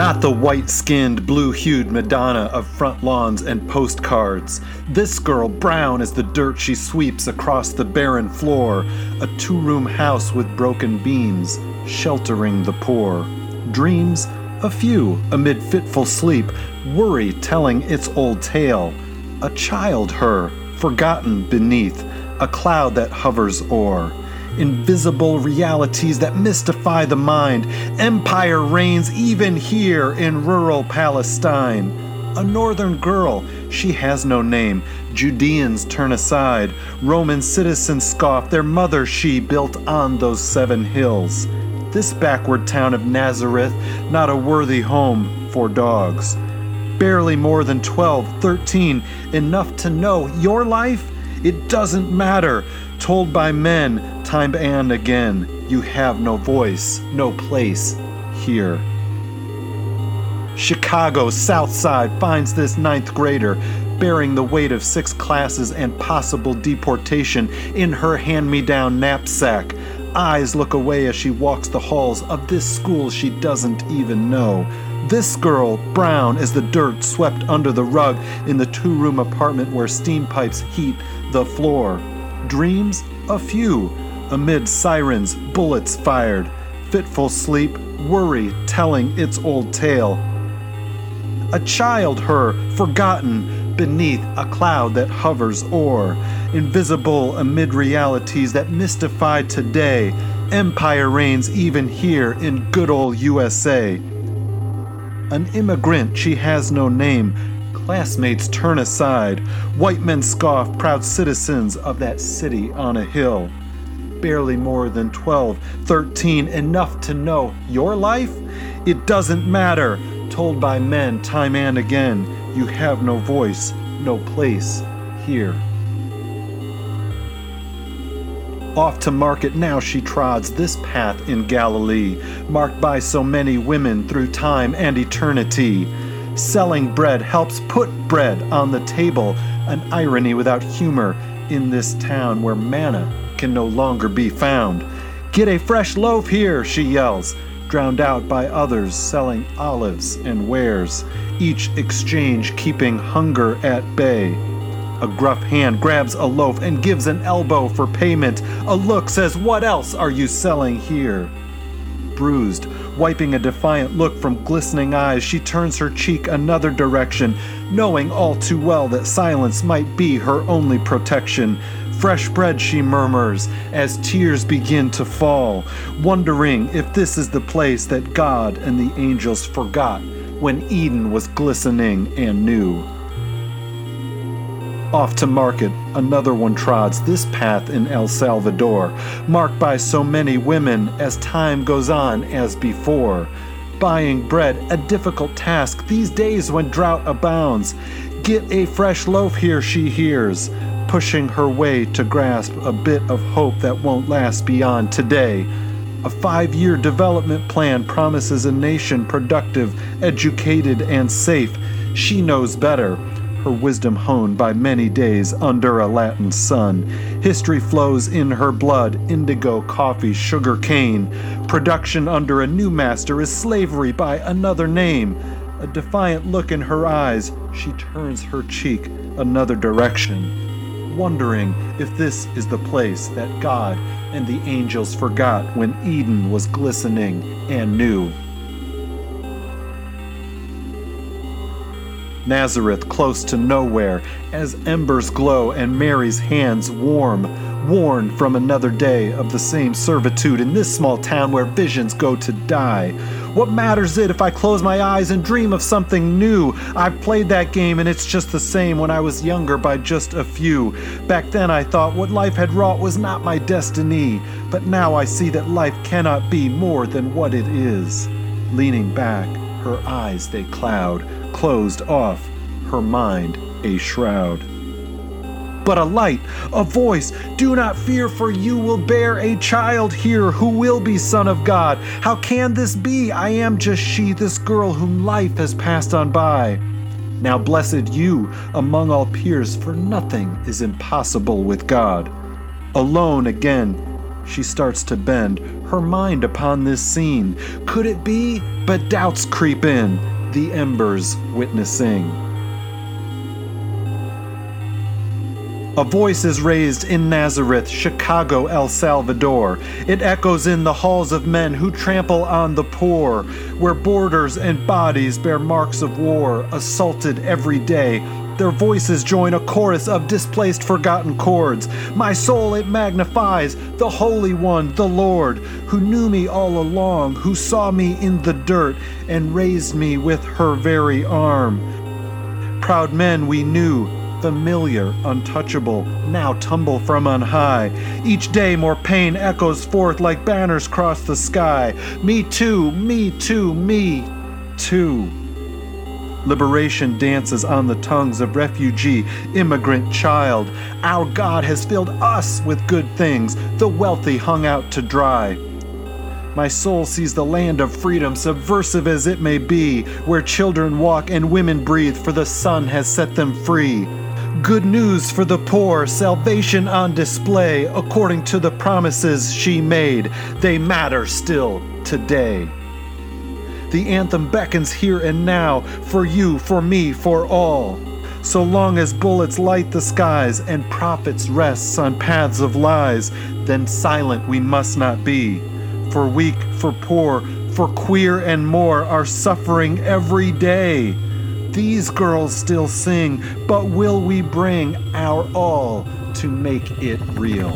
Not the white skinned, blue hued Madonna of front lawns and postcards. This girl, brown as the dirt she sweeps across the barren floor. A two room house with broken beams, sheltering the poor. Dreams, a few, amid fitful sleep. Worry telling its old tale. A child, her, forgotten beneath a cloud that hovers o'er invisible realities that mystify the mind. Empire reigns even here in rural Palestine. A northern girl, she has no name. Judeans turn aside. Roman citizens scoff. Their mother she built on those seven hills. This backward town of Nazareth, not a worthy home for dogs. Barely more than 12, 13, enough to know your life? It doesn't matter. Told by men, time and again, you have no voice, no place here. Chicago South Side finds this ninth grader bearing the weight of six classes and possible deportation in her hand me down knapsack. Eyes look away as she walks the halls of this school she doesn't even know. This girl, brown as the dirt swept under the rug in the two room apartment where steam pipes heat the floor. Dreams? A few amid sirens, bullets fired, fitful sleep, worry telling its old tale. A child, her, forgotten beneath a cloud that hovers o'er, invisible amid realities that mystify today. Empire reigns even here in good old USA. An immigrant, she has no name. Classmates turn aside. White men scoff, proud citizens of that city on a hill barely more than 12, 13, enough to know your life? It doesn't matter. Told by men time and again, you have no voice, no place here. Off to market now she trods this path in Galilee, marked by so many women through time and eternity. Selling bread helps put bread on the table, an irony without humor in this town where manna can no longer be found. Get a fresh loaf here, she yells, drowned out by others selling olives and wares, each exchange keeping hunger at bay. A gruff hand grabs a loaf and gives an elbow for payment. A look says, What else are you selling here? Bruised, wiping a defiant look from glistening eyes, she turns her cheek another direction, knowing all too well that silence might be her only protection. Fresh bread, she murmurs, as tears begin to fall, wondering if this is the place that God and the angels forgot when Eden was glistening and new. Off to market, another one trods this path in El Salvador, marked by so many women as time goes on as before. Buying bread, a difficult task these days when drought abounds. Get a fresh loaf here, she hears pushing her way to grasp a bit of hope that won't last beyond today. A five year development plan promises a nation productive, educated, and safe. She knows better. Her wisdom honed by many days under a Latin sun. History flows in her blood indigo, coffee, sugar cane. Production under a new master is slavery by another name. A defiant look in her eyes, she turns her cheek another direction wondering if this is the place that God and the angels forgot when Eden was glistening and new. Nazareth close to nowhere, as embers glow and Mary's hands warm, worn from another day of the same servitude in this small town where visions go to die. What matters it if I close my eyes and dream of something new? I've played that game and it's just the same when I was younger by just a few. Back then I thought what life had wrought was not my destiny, but now I see that life cannot be more than what it is. Leaning back, her eyes they cloud, closed off, her mind a shroud but a light, a voice. Do not fear, for you will bear a child here who will be Son of God. How can this be? I am just she, this girl whom life has passed on by. Now, blessed you among all peers, for nothing is impossible with God. Alone again, She starts to bend her mind upon this scene. Could it be? But doubts creep in, the embers witnessing. A voice is raised in Nazareth, Chicago, El Salvador. It echoes in the halls of men who trample on the poor, where borders and bodies bear marks of war, assaulted every day. Their voices join a chorus of displaced, forgotten chords. My soul it magnifies the Holy One, the Lord, who knew me all along, who saw me in the dirt and raised me with her very arm. Proud men we knew, familiar, untouchable, now tumble from on high. Each day more pain echoes forth like banners cross the sky. Me too, me too, me too. Liberation dances on the tongues of refugee, immigrant child. Our God has filled us with good things, the wealthy hung out to dry. My soul sees the land of freedom, subversive as it may be, where children walk and women breathe, for the sun has set them free. Good news for the poor, salvation on display, according to the promises she made. They matter still today. The anthem beckons here and now, for you, for me, for all. So long as bullets light the skies and profits rests on paths of lies, then silent we must not be. For weak, for poor, for queer and more are suffering every day. These girls still sing, but will we bring our all to make it real?